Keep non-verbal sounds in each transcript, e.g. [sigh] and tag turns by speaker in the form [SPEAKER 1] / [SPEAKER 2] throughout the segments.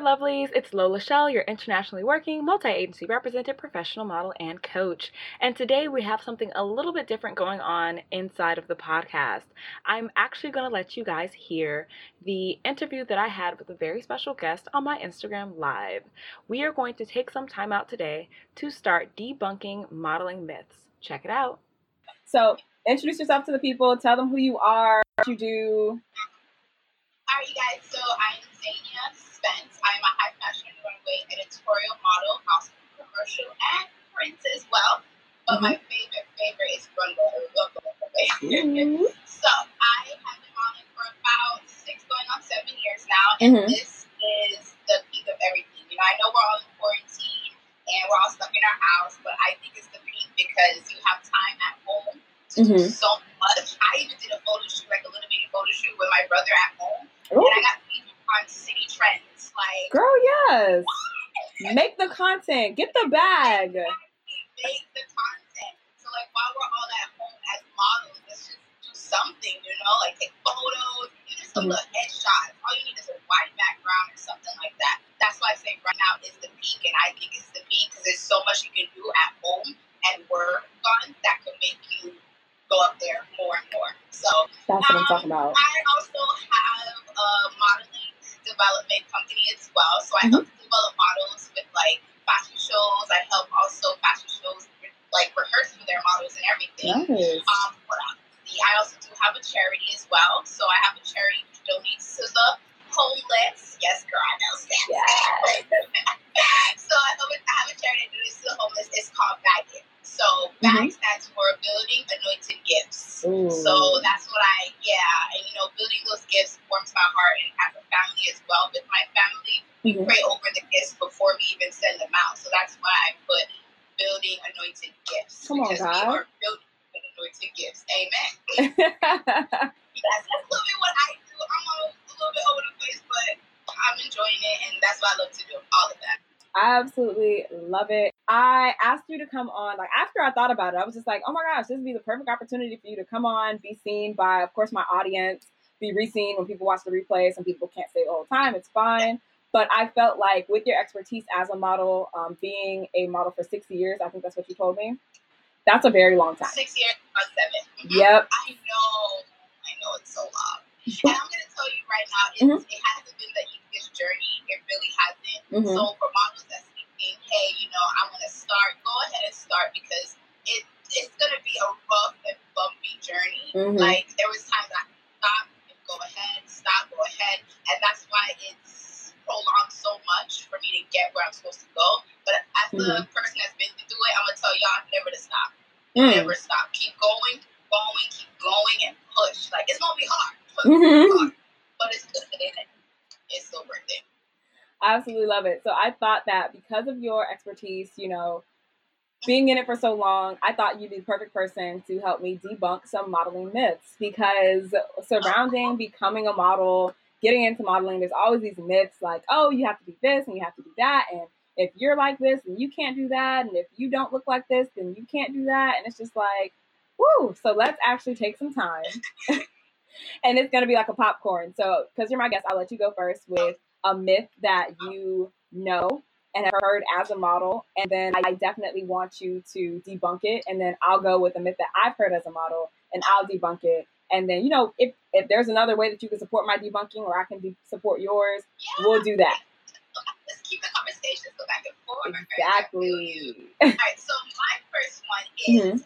[SPEAKER 1] Lovelies. It's Lola Chél, your internationally working, multi agency represented professional model and coach. And today we have something a little bit different going on inside of the podcast. I'm actually going to let you guys hear the interview that I had with a very special guest on my Instagram Live. We are going to take some time out today to start debunking modeling myths. Check it out. So, introduce yourself to the people, tell them who you are, what you do.
[SPEAKER 2] All right, you guys. So, I'm Zania Spence. I'm a high fashion runway editorial model, also commercial and print as well. But mm-hmm. my favorite favorite is runway. Mm-hmm. [laughs] so I have been modeling for about six, going on seven years now, and mm-hmm. this is the peak of everything. You know, I know we're all in quarantine and we're all stuck in our house, but I think it's the peak because you have time at home to do mm-hmm. so much. [laughs] I even did a photo shoot, like a little bitty photo shoot with my brother at home, Ooh. and I got featured on Citi Trends like,
[SPEAKER 1] girl, yes. Make the content. Get the bag.
[SPEAKER 2] Make the content. So like, while we're all at home as models, let's just do something. You know, like take photos, even some mm-hmm. little headshots. All you need is a white background or something like that. That's why I say right now is the peak, and I think it's the peak because there's so much you can do at home and work on that could make you go up there more and more. So
[SPEAKER 1] that's what um, I'm talking about.
[SPEAKER 2] I well. So I mm-hmm. And that's what I love to do. All of that.
[SPEAKER 1] I absolutely love it. I asked you to come on, like after I thought about it, I was just like, oh my gosh, this would be the perfect opportunity for you to come on, be seen by, of course, my audience, be re-seen when people watch the replay. Some people can't all the time, it's fine. But I felt like with your expertise as a model, um, being a model for six years, I think that's what you told me. That's a very long time.
[SPEAKER 2] Six years, about 7
[SPEAKER 1] mm-hmm. Yep.
[SPEAKER 2] I know, I know it's so long. [laughs] and I'm gonna tell you right now, mm-hmm. it hasn't been the easiest journey. It really hasn't. Mm-hmm. So for models that's thinking, hey, you know, I want to start, go ahead and start because it it's gonna be a rough and bumpy journey. Mm-hmm. Like there was times I stop and go ahead, stop, go ahead, and that's why it's prolonged so much for me to get where I'm supposed to go. But as the mm-hmm. person that's been through it, I'm gonna tell y'all never to stop. Mm. Never stop. Keep going, going, keep going, and push. Like it's gonna be hard mm-hmm. but it's good it. It's so worth it.
[SPEAKER 1] I absolutely love it. So I thought that because of your expertise, you know, being in it for so long, I thought you'd be the perfect person to help me debunk some modeling myths because surrounding becoming a model, getting into modeling, there's always these myths like, oh, you have to do this and you have to do that. And if you're like this, and you can't do that. And if you don't look like this, then you can't do that. And it's just like, woo. So let's actually take some time [laughs] and it's going to be like a popcorn. So, because you're my guest, I'll let you go first with a myth that you know and have heard as a model. And then I definitely want you to debunk it. And then I'll go with a myth that I've heard as a model and I'll debunk it. And then, you know, if, if there's another way that you can support my debunking or I can de- support yours, yeah. we'll do that.
[SPEAKER 2] Let's keep the conversation go back and forth.
[SPEAKER 1] Exactly.
[SPEAKER 2] All right, so my first one is mm-hmm.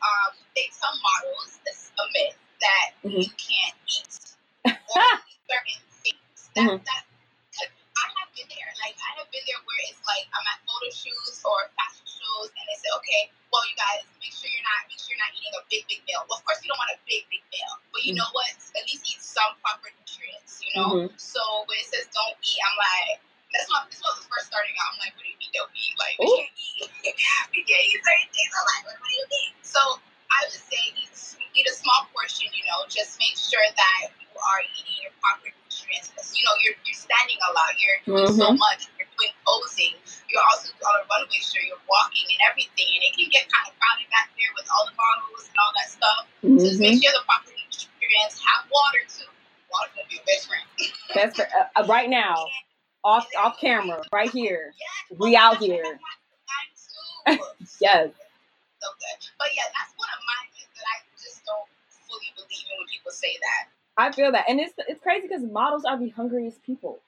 [SPEAKER 2] Mm-hmm. so much. You're doing posing. You're also on a runway show. You're walking and everything, and it can get kind of crowded back there with all the bottles and all that stuff. Mm-hmm. So just make sure the proper nutrients. Have water too. Water's gonna be your best friend.
[SPEAKER 1] That's for, uh, uh, right now. Off, off camera, right here. Yes. We out here. [laughs] yes.
[SPEAKER 2] So good. But yeah, that's one of my things that I just don't fully believe in when people say that.
[SPEAKER 1] I feel that, and it's it's crazy because models are the hungriest people.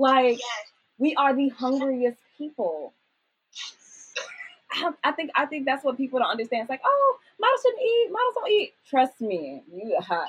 [SPEAKER 1] Like yes. we are the hungriest people. I, I think I think that's what people don't understand. It's like, oh, models shouldn't eat. Models don't eat. Trust me, you uh,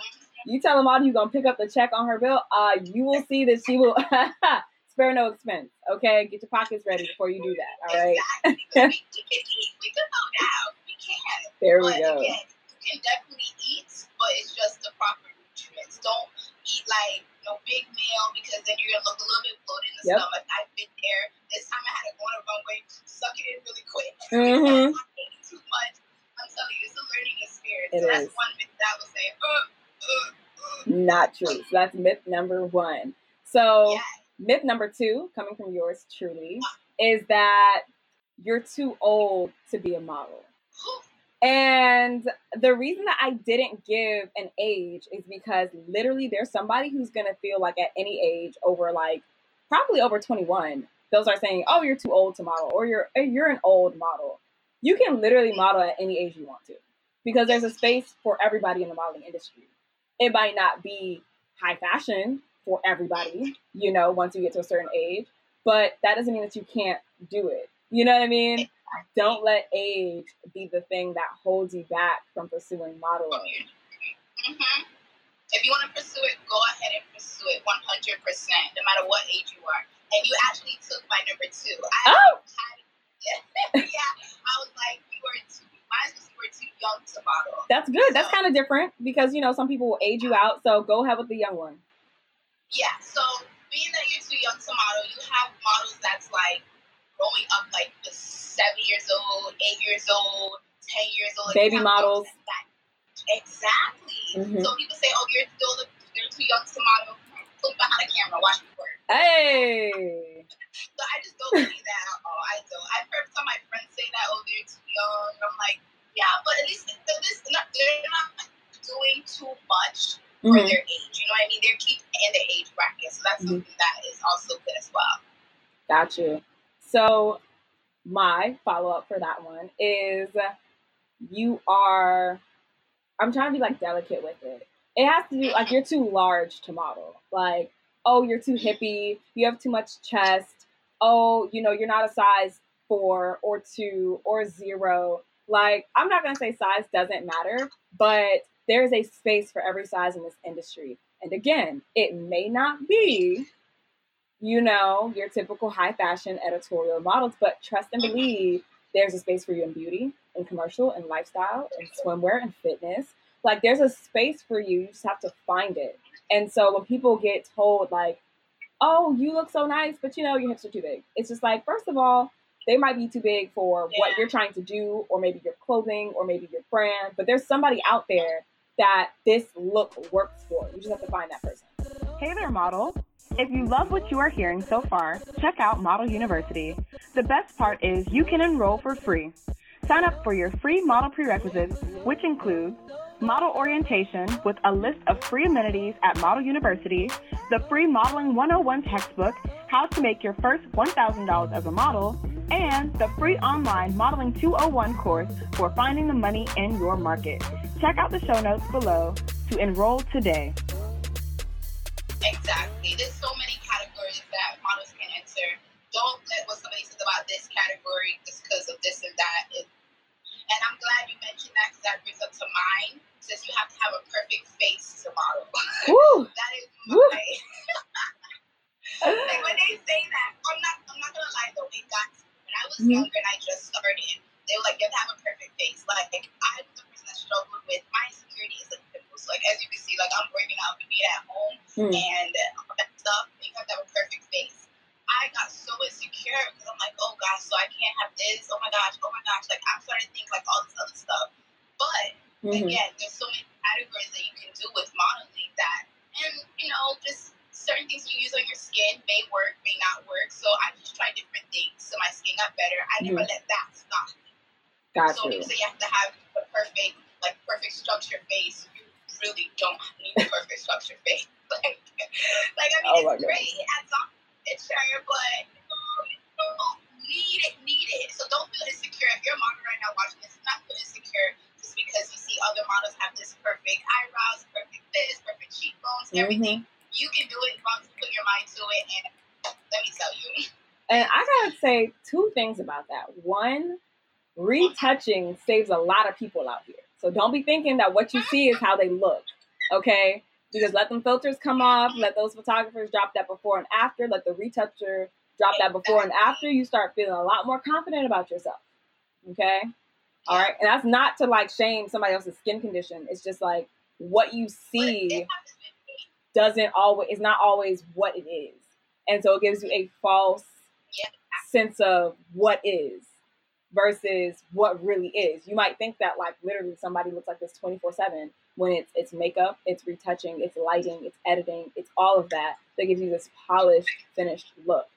[SPEAKER 1] you tell a model you're gonna pick up the check on her bill. Uh, you will see that she will [laughs] spare no expense. Okay, get your pockets ready before you do that. All right.
[SPEAKER 2] Exactly. we, we, can eat. We can go down. We can.
[SPEAKER 1] There we go.
[SPEAKER 2] Again, you can definitely eat, but it's just the proper nutrients. Don't eat like no big meal because then you're gonna look a little bit bloated in the yep. stomach. I've been there. This time I had to go on a runway, suck it in really quick. [laughs] Mm-hmm. I ate too much. I'm telling you, it's a learning experience. It so that's one myth that I would say. Uh, uh, uh.
[SPEAKER 1] Not true. So that's myth number one. So yeah. myth number two, coming from yours truly, is that you're too old to be a model. And the reason that I didn't give an age is because literally there's somebody who's gonna feel like at any age over like probably over 21, they'll start saying, "Oh, you're too old to model," or "You're eh, you're an old model." You can literally model at any age you want to, because there's a space for everybody in the modeling industry. It might not be high fashion for everybody, you know, once you get to a certain age, but that doesn't mean that you can't do it. You know what I mean? Don't let age be the thing that holds you back from pursuing modeling.
[SPEAKER 2] Mm-hmm. If you want to pursue it, go ahead and pursue it 100%, no matter what age you are. And you actually took my number two. I oh! Had, [laughs] yeah, I was like, you were too, mine was you were too young to model.
[SPEAKER 1] That's good. So, That's kind of different because, you know, some people will age you out. So go ahead with the young one.
[SPEAKER 2] Yeah. So being that you're too young to model, you have models that's like growing up like the seven years old, eight years old, ten years old.
[SPEAKER 1] Baby models.
[SPEAKER 2] Exactly. Mm-hmm. So people say, "Oh, you're still the, you're too young to model." Look behind the camera, watch me work.
[SPEAKER 1] Hey.
[SPEAKER 2] so I just don't see that at all. I don't. I've heard some of my friends say that, "Oh, they're too young." I'm like, yeah, but at least at least not, they're not doing too much for mm-hmm. their age. You know what I mean? They're keeping in the age bracket, so that's mm-hmm. something that is also good as well.
[SPEAKER 1] Got you. So, my follow up for that one is you are, I'm trying to be like delicate with it. It has to do, like, you're too large to model. Like, oh, you're too hippie, you have too much chest, oh, you know, you're not a size four or two or zero. Like, I'm not going to say size doesn't matter, but there's a space for every size in this industry. And again, it may not be you know, your typical high fashion editorial models, but trust and believe there's a space for you in beauty, in commercial, and lifestyle, and swimwear, and fitness. Like there's a space for you. You just have to find it. And so when people get told like, "Oh, you look so nice, but you know your hips are too big," it's just like, first of all, they might be too big for yeah. what you're trying to do, or maybe your clothing, or maybe your brand. But there's somebody out there that this look works for. You just have to find that person. Hey there, model. If you love what you are hearing so far, check out Model University. The best part is you can enroll for free. Sign up for your free model prerequisites, which include model orientation with a list of free amenities at Model University, the free Modeling 101 textbook, how to make your first $1,000 as a model, and the free online Modeling 201 course for finding the money in your market. Check out the show notes below to enroll today.
[SPEAKER 2] Exactly. There's so many categories that models can enter. Don't let what somebody says about this category just because of this and that. It, and I'm glad you mentioned that because that brings up to mind. Since you have to have a perfect face to model. [laughs] that is my. [laughs] like when they say that, I'm not. I'm not gonna lie though. It got when I was mm-hmm. younger and I just started. They were like, you have to have a perfect face. Like I was the person that struggled with my insecurities. Like like as you can see, like I'm working out to be at home mm. and all that stuff. Have to have a perfect face. I got so insecure because I'm like, oh gosh, so I can't have this. Oh my gosh, oh my gosh. Like I'm starting to think like all this other stuff. But mm-hmm. again, there's so many categories that you can do with modeling that, and you know, just certain things you use on your skin may work, may not work. So I just try different things so my skin got better. I never mm-hmm. let that stop me.
[SPEAKER 1] Gotcha.
[SPEAKER 2] So people say you have to have a perfect, like perfect structured face. Really don't need a perfect structured face. like, like I mean, oh it's great at some picture, but you don't need it, need it. So don't feel insecure. If you're a model right now watching this, not feel insecure just because you see other models have this perfect eyebrows, perfect this, perfect cheekbones, mm-hmm. everything you can do it as long as you put your mind to it. And let me tell you.
[SPEAKER 1] And I gotta say two things about that. One, retouching saves a lot of people out here. So don't be thinking that what you see is how they look. Okay? Because let them filters come off, let those photographers drop that before and after, let the retoucher drop that before and after, you start feeling a lot more confident about yourself. Okay? All right. And that's not to like shame somebody else's skin condition. It's just like what you see doesn't always is not always what it is. And so it gives you a false sense of what is versus what really is. You might think that like literally somebody looks like this 24/7 when it's it's makeup, it's retouching, it's lighting, it's editing, it's all of that that gives you this polished finished look.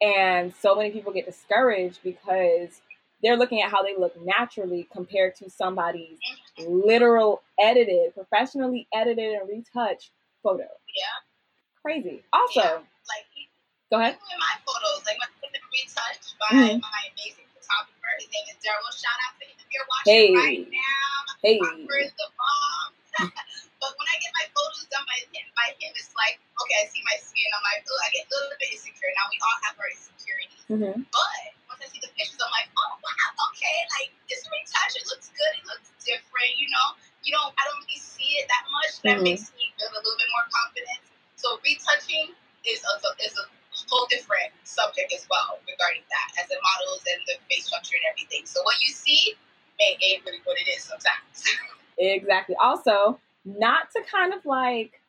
[SPEAKER 1] And so many people get discouraged because they're looking at how they look naturally compared to somebody's literal edited, professionally edited and retouched photo.
[SPEAKER 2] Yeah.
[SPEAKER 1] Crazy. Also, yeah.
[SPEAKER 2] like
[SPEAKER 1] go ahead.
[SPEAKER 2] In my photos, like my retouched by mm-hmm. my amazing name is Daryl. Shout out to him if you're watching hey. right now.
[SPEAKER 1] Hey.
[SPEAKER 2] Where's the bomb? [laughs] but when I get my photos done by him, by him, it's like, okay, I see my skin. I'm like, oh, I get a little bit insecure. Now we all have our insecurities. Mm-hmm. But once I see the pictures, I'm like, oh wow, okay, like this retouch, it looks good. It looks different. You know, you don't. I don't really see it that much. That mm-hmm. makes me build a little bit more confidence. So retouching is a, is a whole different subject as well regarding that as the models and the face structure and everything. So what you see may ain't really what it is sometimes. [laughs]
[SPEAKER 1] exactly. Also, not to kind of like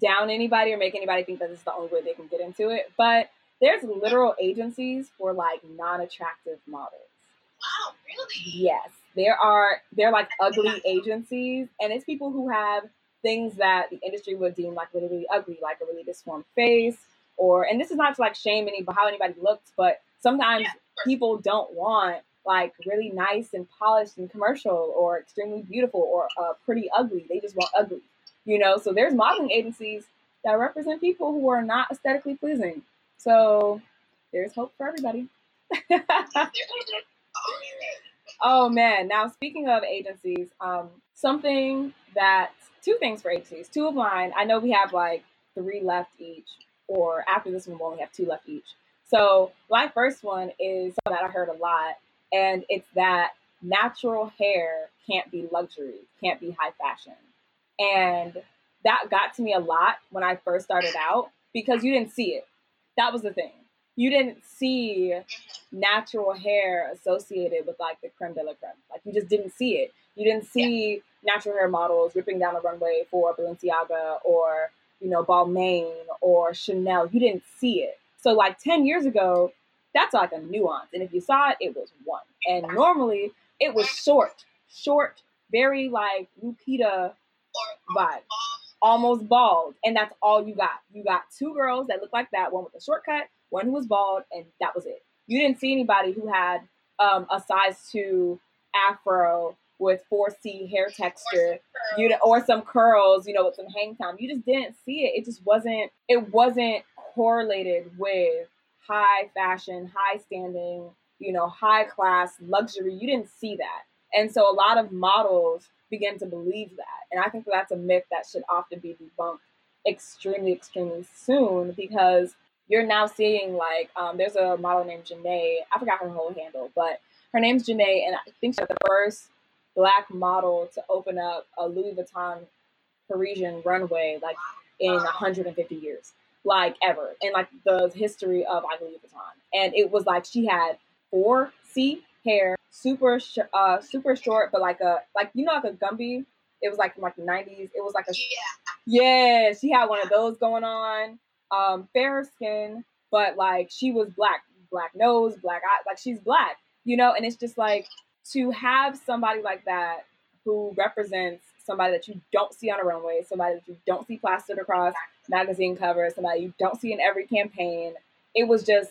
[SPEAKER 1] down anybody or make anybody think that this is the only way they can get into it, but there's literal agencies for like non-attractive models.
[SPEAKER 2] Wow, really?
[SPEAKER 1] Yes. There are they're like ugly agencies and it's people who have things that the industry would deem like really, really ugly, like a really disformed face, or and this is not to like shame any how anybody looks, but sometimes yeah, people don't want like really nice and polished and commercial or extremely beautiful or uh, pretty ugly. They just want ugly, you know. So there's modeling agencies that represent people who are not aesthetically pleasing. So there's hope for everybody. [laughs] oh man! Now speaking of agencies, um, something that two things for agencies. Two of mine. I know we have like three left each, or after this one, we'll only have two left each. So my first one is something that I heard a lot, and it's that natural hair can't be luxury, can't be high fashion. And that got to me a lot when I first started out because you didn't see it. That was the thing. You didn't see natural hair associated with like the creme de la creme. Like you just didn't see it. You didn't see natural hair models ripping down the runway for Balenciaga or, you know, Balmain or Chanel. You didn't see it. So like 10 years ago, that's like a nuance. And if you saw it, it was one. And normally it was short, short, very like Lupita vibe. Almost bald. And that's all you got. You got two girls that looked like that, one with a shortcut, one who was bald, and that was it. You didn't see anybody who had um, a size two afro with 4C hair texture, you know, or some curls, you know, with some hang time. You just didn't see it. It just wasn't. It wasn't correlated with high fashion, high standing, you know, high class luxury. You didn't see that, and so a lot of models begin to believe that, and I think that's a myth that should often be debunked extremely, extremely soon because you're now seeing like um, there's a model named Janae. I forgot her whole handle, but her name's Janae, and I think she's the first black model to open up a Louis Vuitton Parisian runway like in 150 years, like ever in like the history of like Louis Vuitton. And it was like she had 4C hair, super sh- uh super short, but like a like you know like a Gumby. It was like from like the 90s. It was like a
[SPEAKER 2] yeah.
[SPEAKER 1] yeah. She had one of those going on. Um, fair skin, but like she was black, black nose, black eye, like she's black, you know, and it's just like to have somebody like that who represents somebody that you don't see on a runway, somebody that you don't see plastered across magazine covers, somebody you don't see in every campaign. It was just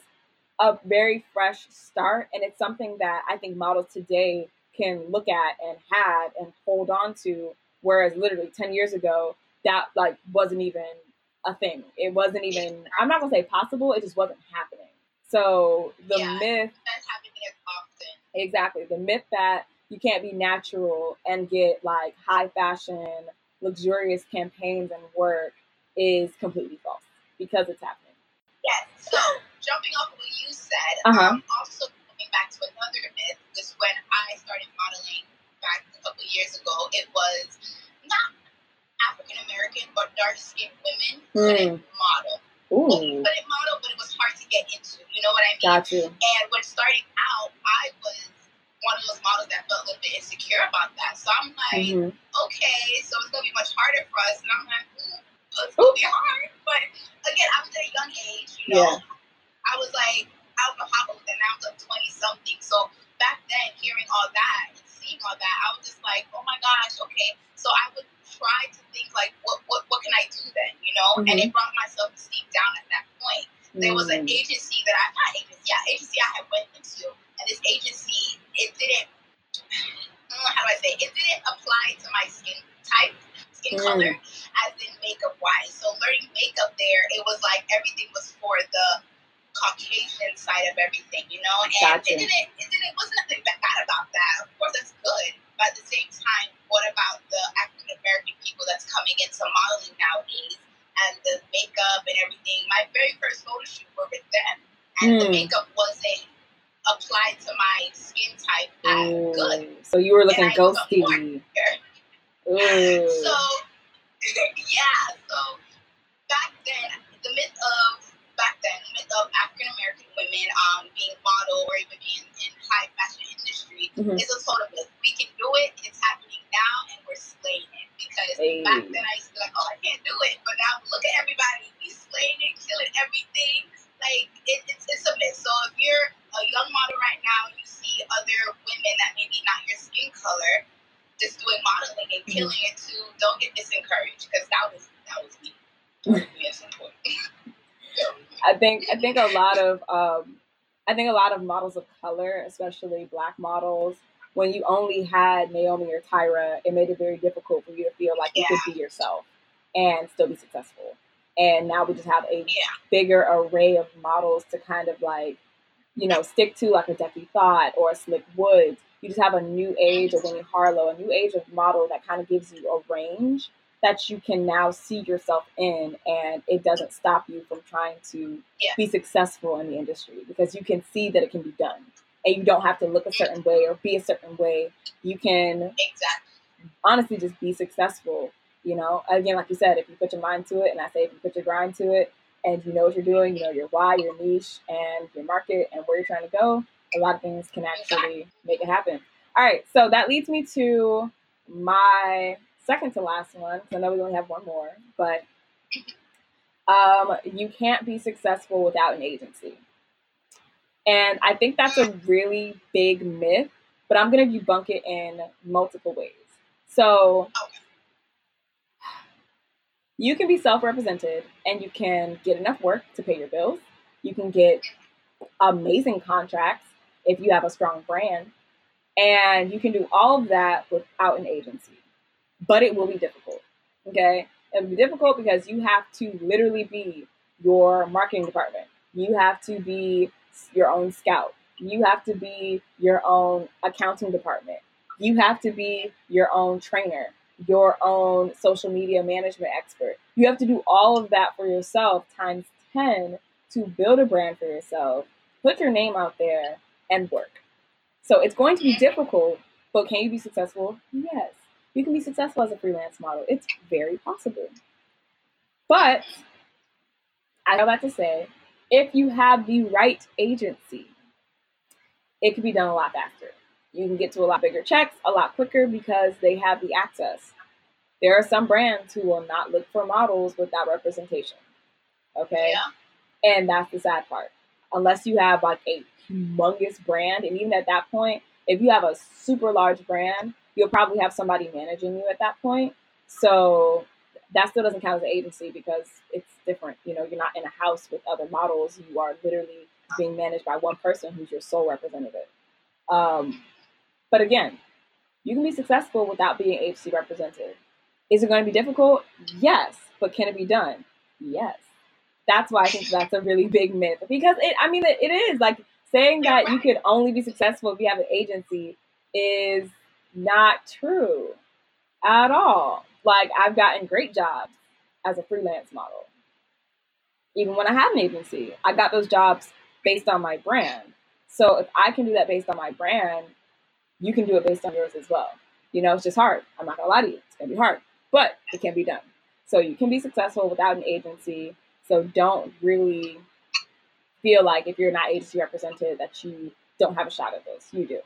[SPEAKER 1] a very fresh start, and it's something that I think models today can look at and have and hold on to. Whereas literally ten years ago, that like wasn't even a thing. It wasn't even. I'm not gonna say possible. It just wasn't happening. So the
[SPEAKER 2] Yeah.
[SPEAKER 1] myth
[SPEAKER 2] That's happening as often.
[SPEAKER 1] Exactly. The myth that you can't be natural and get like high fashion, luxurious campaigns and work is completely false because it's happening.
[SPEAKER 2] Yes. So jumping off of what you said,
[SPEAKER 1] Uh-huh.
[SPEAKER 2] um, also coming back to another myth was when I started modeling back a couple years ago. It was not African American but dark skinned women couldn't model. Well, we
[SPEAKER 1] Ooh,
[SPEAKER 2] model, but it was hard to get into. You know what I mean?
[SPEAKER 1] got you.
[SPEAKER 2] And when starting out, I was one of those models that felt a little bit insecure about that. So I'm like,
[SPEAKER 1] Mhm.
[SPEAKER 2] okay, so it's gonna be much harder for us. And I'm like, mm, it's gonna be hard. But again, I was at a young age, you know. yeah. I was like, I don't know how old, and I'm like 20 something. So back then, hearing all that and seeing all that, I was just like, oh my gosh, okay. So I would try to think like, what what what can I do then, you know? And it brought my self esteem down at that point. There was an
[SPEAKER 1] Mm.
[SPEAKER 2] agency that I not agency, yeah, agency I had went into, and this agency it didn't. mm, How do I say? It didn't apply to my skin type, skin
[SPEAKER 1] Mm.
[SPEAKER 2] color, as in makeup wise. So learning makeup there, it was like everything was for the Caucasian side of everything, you know. And
[SPEAKER 1] Gotcha.
[SPEAKER 2] it didn't. It didn't. Wasn't nothing bad about that. Of course, that's good. But at the same time, what about the African American people that's coming into modeling nowadays? and the makeup and everything. My very first photo shoot were with them, and the
[SPEAKER 1] Mm.
[SPEAKER 2] makeup wasn't applied to my skin type as good.
[SPEAKER 1] So you were looking
[SPEAKER 2] And I was a
[SPEAKER 1] ghosty. Ooh. [laughs]
[SPEAKER 2] So, [laughs] yeah. So back then, the myth of back then, the myth of African American women um being model or even being in high fashion industry
[SPEAKER 1] Mhm.
[SPEAKER 2] is a total myth. We can do it. It's happening now, and we're slaying it.
[SPEAKER 1] Hey.
[SPEAKER 2] back then I used to be like, oh, I can't do it, but now look at everybody. We slaying it, killing everything. Like it, it's it's a myth. So if you're a young model right now, you see other women that maybe not your skin color just doing modeling and
[SPEAKER 1] Mhm.
[SPEAKER 2] killing it too. Don't get disencouraged because that was that was me. That at some point.
[SPEAKER 1] I think I think a lot of um, I think a lot of models of color, especially black models, when you only had Naomi or Tyra, it made it very difficult for you to feel like you could be yourself and still be successful. And now we just have a
[SPEAKER 2] Yeah.
[SPEAKER 1] bigger array of models to kind of like, you know, stick to like a Duckie Thot or a Slick Woods. You just have a new age of Winnie Harlow, a new age of model that kind of gives you a range that you can now see yourself in, and it doesn't stop you from trying to
[SPEAKER 2] Yeah.
[SPEAKER 1] be successful in the industry because you can see that it can be done, and you don't have to look a certain way or be a certain way. You can
[SPEAKER 2] Exactly.
[SPEAKER 1] honestly just be successful. You know, again, like you said, if you put your mind to it, and I say if you put your grind to it, and you know what you're doing, you know your why, your niche, and your market, and where you're trying to go, a lot of things can actually make it happen. All right, so that leads me to my second to last one. 'cause I know we only have one more, but um, you can't be successful without an agency. And I think that's a really big myth, but I'm going to debunk it in multiple ways. So you can be self represented and you can get enough work to pay your bills. You can get amazing contracts if you have a strong brand. And you can do all of that without an agency. But it will be difficult. Okay? It will be difficult because you have to literally be your marketing department. You have to be your own scout. You have to be your own accounting department. You have to be your own trainer, your own social media management expert. You have to do all of that for yourself times 10 to build a brand for yourself, put your name out there, and work. So it's going to be difficult, but can you be successful? Yes. You can be successful as a freelance model. It's very possible. But I know that to say, if you have the right agency, it can be done a lot faster. You can get to a lot bigger checks a lot quicker because they have the access. There are some brands who will not look for models without representation. Okay?
[SPEAKER 2] Yeah.
[SPEAKER 1] And that's the sad part. unless you have like a humongous brand. And even at that point, if you have a super large brand, you'll probably have somebody managing you at that point. So that still doesn't count as an agency because it's different. You know, you're not in a house with other models. You are literally being managed by one person who's your sole representative. Um, but again, you can be successful without being agency represented. Is it going to be difficult? Yes. But can it be done? Yes. That's why I think that's a really big myth because it, I mean, it, it is like saying that you could only be successful if you have an agency is not true at all. Like I've gotten great jobs as a freelance model. Even when I had an agency, I got those jobs based on my brand. So if I can do that based on my brand, you can do it based on yours as well. You know, it's just hard. I'm not gonna lie to you. It's gonna be hard, but it can be done. So you can be successful without an agency. So don't really feel like if you're not agency represented that you don't have a shot at this. You do.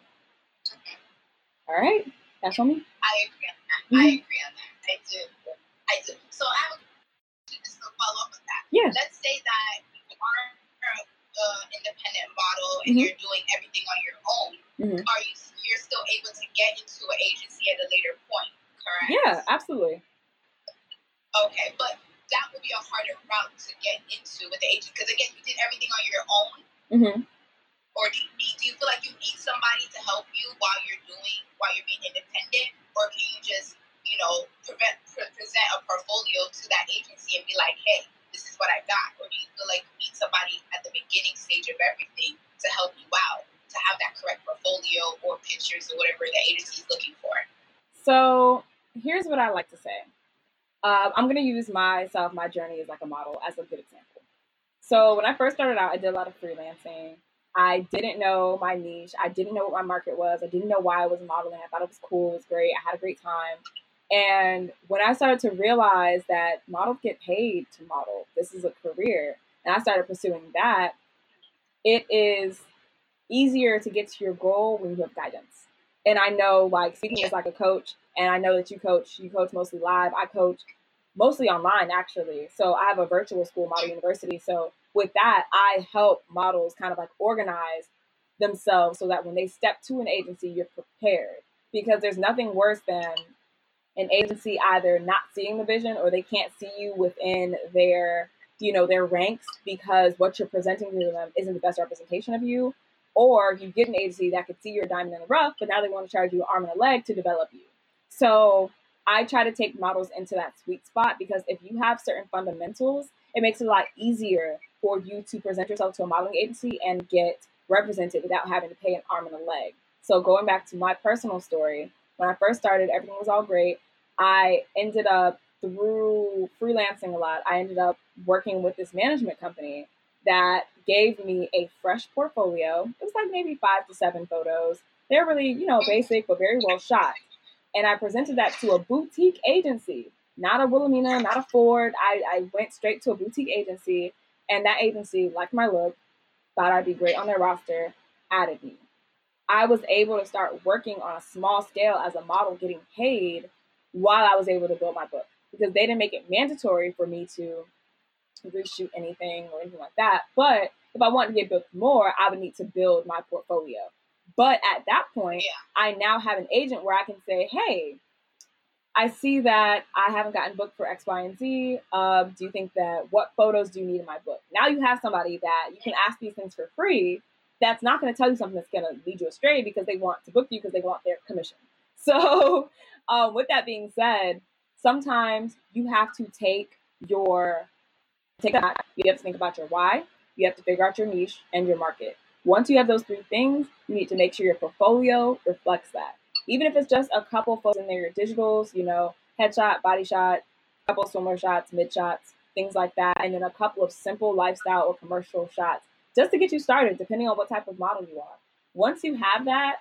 [SPEAKER 1] All right, that's on me.
[SPEAKER 2] I agree on that. Mm-hmm. I agree on that. I do. I do. So I have just to follow up with that.
[SPEAKER 1] Yeah.
[SPEAKER 2] Let's say that you are an uh, independent model and mm-hmm. you're doing everything on your own. Mm-hmm. Are you you're still able to get into an agency at a later point? Correct.
[SPEAKER 1] Yeah, absolutely.
[SPEAKER 2] Okay, but that would be a harder route to get into with the agent because again, you did everything on your own.
[SPEAKER 1] Mm-hmm.
[SPEAKER 2] Or do you, do you feel like you need somebody to help you while you're doing while you're being independent, or can you just you know, prevent, present a portfolio to that agency and be like, hey, this is what I got? Or do you feel like you need somebody at the beginning stage of everything to help you out, to have that correct portfolio or pictures or whatever the agency is looking for?
[SPEAKER 1] So here's what I like to say. Uh, I'm going to use myself, my journey as like a model as a good example. So when I first started out, I did a lot of freelancing. I didn't know my niche. I didn't know what my market was. I didn't know why I was modeling. I thought it was cool. It was great. I had a great time. And when I started to realize that models get paid to model, this is a career, and I started pursuing that, it is easier to get to your goal when you have guidance. And I know, like, speaking as like a coach, and I know that you coach, you coach mostly live. I coach mostly online, actually. So I have a virtual school, Model University. So with that, I help models kind of like organize themselves so that when they step to an agency, you're prepared. Because there's nothing worse than an agency either not seeing the vision or they can't see you within their you know their ranks because what you're presenting to them isn't the best representation of you. Or you get an agency that could see your diamond in the rough but now they want to charge you an arm and a leg to develop you. So i try to take models into that sweet spot because if you have certain fundamentals it makes it a lot easier for you to present yourself to a modeling agency and get represented without having to pay an arm and a leg. So going back to my personal story when I first started, everything was all great. I ended up through freelancing a lot, I ended up working with this management company that gave me a fresh portfolio. It was like maybe five to seven photos. They're really, you know, basic but very well shot. And I presented that to a boutique agency, not a Wilhelmina, not a Ford. I, I went straight to a boutique agency, and that agency liked my look, thought I'd be great on their roster, added me. I was able to start working on a small scale as a model, getting paid while I was able to build my book because they didn't make it mandatory for me to reshoot anything or anything like that. But if I wanted to get booked more, I would need to build my portfolio. But at that point, yeah. I now have an agent where I can say, hey, I see that I haven't gotten booked for X, Y, and Z. Uh, do you think that what photos do you need in my book? Now you have somebody that you can ask these things for free that's not going to tell you something that's going to lead you astray because they want to book you because they want their commission. [laughs] So, um, with that being said, sometimes you have to take your take that. You have to think about your why. You have to figure out your niche and your market. Once you have those three things, you need to make sure your portfolio reflects that. Even if it's just a couple photos in there, your digitals, you know, headshot, body shot, couple swimmer shots, mid shots, things like that, and then a couple of simple lifestyle or commercial shots just to get you started, depending on what type of model you are. Once you have that,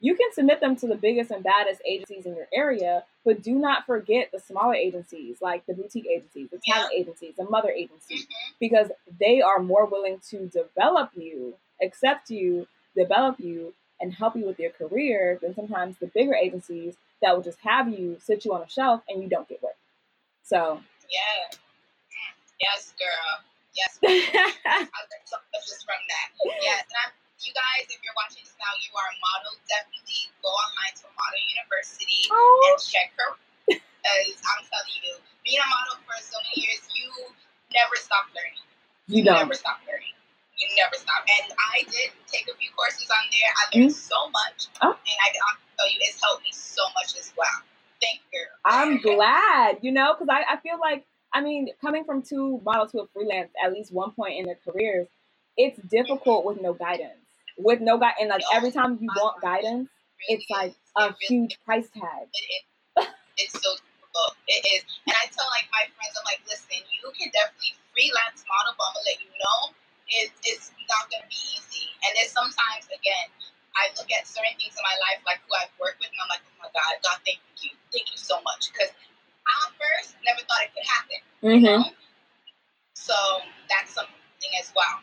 [SPEAKER 1] you can submit them to the biggest and baddest agencies in your area, but do not forget the smaller agencies like the boutique agencies, the talent yeah. agencies, the mother agencies, mm-hmm. because they are more willing to develop you, accept you, develop you, and help you with your career than sometimes the bigger agencies that will just have you sit you on a shelf and you don't get work. So,
[SPEAKER 2] yeah. Yes, girl. Yes. I learned so much just from that. Yes, and I'm you guys, if you're watching this now, you are a model. Definitely go online to Model University
[SPEAKER 1] Oh.
[SPEAKER 2] and check her. Because I'm telling you, being a model for so many years, you never stop learning.
[SPEAKER 1] You don't.
[SPEAKER 2] never stop learning. You never stop. And I did take a few courses on there. I mm-hmm. learned so much.
[SPEAKER 1] Oh.
[SPEAKER 2] And I can tell you, it's helped me so much as well. Thank you.
[SPEAKER 1] I'm glad, you know, because I, I feel like, I mean, coming from two model to a freelance at least one point in their careers, it's difficult with no guidance. With no guide, and like every time you want guidance, it's like a huge price tag.
[SPEAKER 2] it, it, it's so difficult. It is. And I tell like my friends, I'm like, listen, you can definitely freelance model, but I'm gonna let you know it, it's not gonna be easy. And there's sometimes again, I look at certain things in my life, like who I've worked with, and I'm like, oh my God, God, thank you, thank you so much. Because I first never thought it could happen.
[SPEAKER 1] Mm-hmm.
[SPEAKER 2] know? So that's something as well.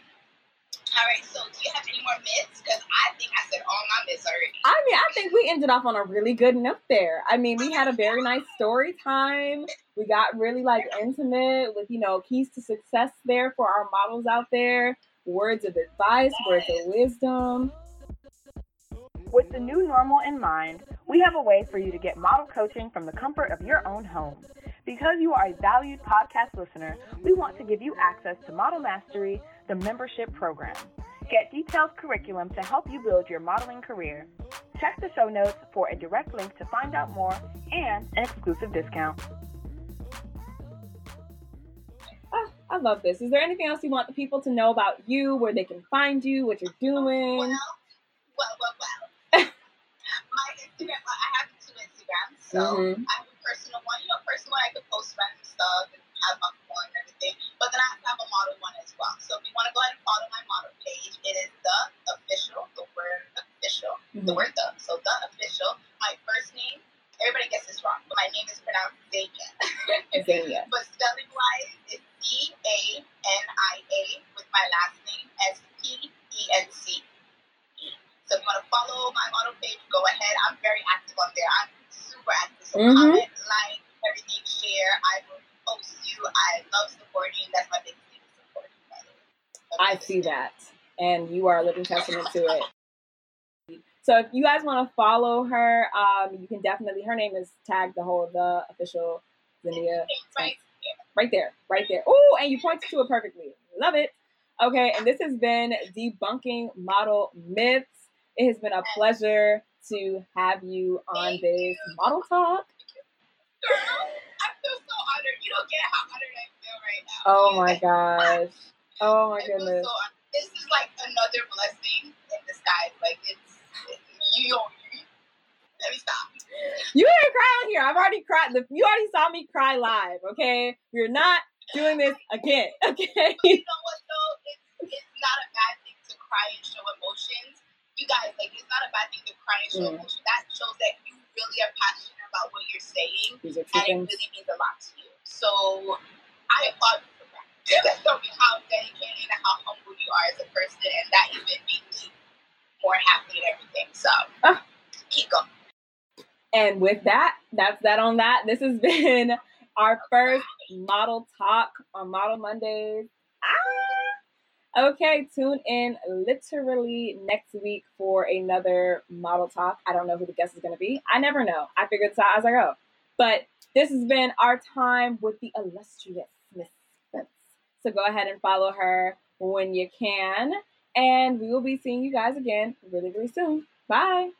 [SPEAKER 2] All right, so do you have any more myths? Because I think I said all my myths already.
[SPEAKER 1] I mean, I think we ended off on a really good note there. I mean, we had a very nice story time. We got really like intimate with, you know, keys to success there for our models out there, words of advice, words of wisdom. With the new normal in mind, we have a way for you to get model coaching from the comfort of your own home. Because you are a valued podcast listener, we want to give you access to Model Mastery, the membership program. Get detailed curriculum to help you build your modeling career. Check the show notes for a direct link to find out more and an exclusive discount. Ah, I love this. Is there anything else you want the people to know about you, where they can find you, what you're doing?
[SPEAKER 2] Well, well, well, well. [laughs] my Instagram, well, I have two Instagrams. So
[SPEAKER 1] Mhm.
[SPEAKER 2] I have a personal one, you know, personal one, I can post random stuff and have my model one as well. So if you want to go ahead and follow my model page, it is the official, the word official, the
[SPEAKER 1] Mhm.
[SPEAKER 2] word the. So the official. My first name, everybody gets this wrong, but my name is pronounced Xenia. [laughs]
[SPEAKER 1] Xenia.
[SPEAKER 2] But spelling wise, it's D A N I A with my last name S P E N C. So if you want to follow my model page, go ahead. I'm very active on there. I'm super active. So
[SPEAKER 1] Mhm.
[SPEAKER 2] comment, like, everything, share. I will post you. I love supporting. That's my biggest thing, supporting. by the way.
[SPEAKER 1] I see that. And you are a living testament to it. So if you guys want to follow her, um, you can definitely. Her name is tagged the whole the official Xenia
[SPEAKER 2] Right.
[SPEAKER 1] right there, right there. Oh, and you pointed to it perfectly. Love it. Okay, and this has been debunking model myths. It has been a pleasure to have you on
[SPEAKER 2] Thank
[SPEAKER 1] this
[SPEAKER 2] you.
[SPEAKER 1] model talk.
[SPEAKER 2] Girl, I feel so honored. You don't get how honored I feel right now.
[SPEAKER 1] Oh my gosh. Oh my
[SPEAKER 2] feel
[SPEAKER 1] goodness.
[SPEAKER 2] so honored. This is like another blessing in disguise. Like it's, it's you don't. Let me stop.
[SPEAKER 1] You didn't cry on here. I've already cried. The- You already saw me cry live. Okay, we're not doing this again. [laughs] Okay.
[SPEAKER 2] But you know what though? It's, it's not a bad thing to cry and show emotions. You guys, like, it's not a bad thing to cry and show
[SPEAKER 1] Mm.
[SPEAKER 2] emotions. That shows that you really are passionate about what you're saying, and it really means a lot to you. So I applaud you for that. That shows me how dedicated and how humble you are as a person, and that even made me more happy and everything. So
[SPEAKER 1] Ah.
[SPEAKER 2] keep going.
[SPEAKER 1] And with that, that's that on that. This has [laughs] been our first model talk on Model Mondays. Ah! Okay, tune in literally next week for another model talk. I don't know who the guest is going to be. I never know. I figure this out as I go. But this has been our time with the illustrious. So go ahead and follow her when you can. And we will be seeing you guys again really, really soon. Bye.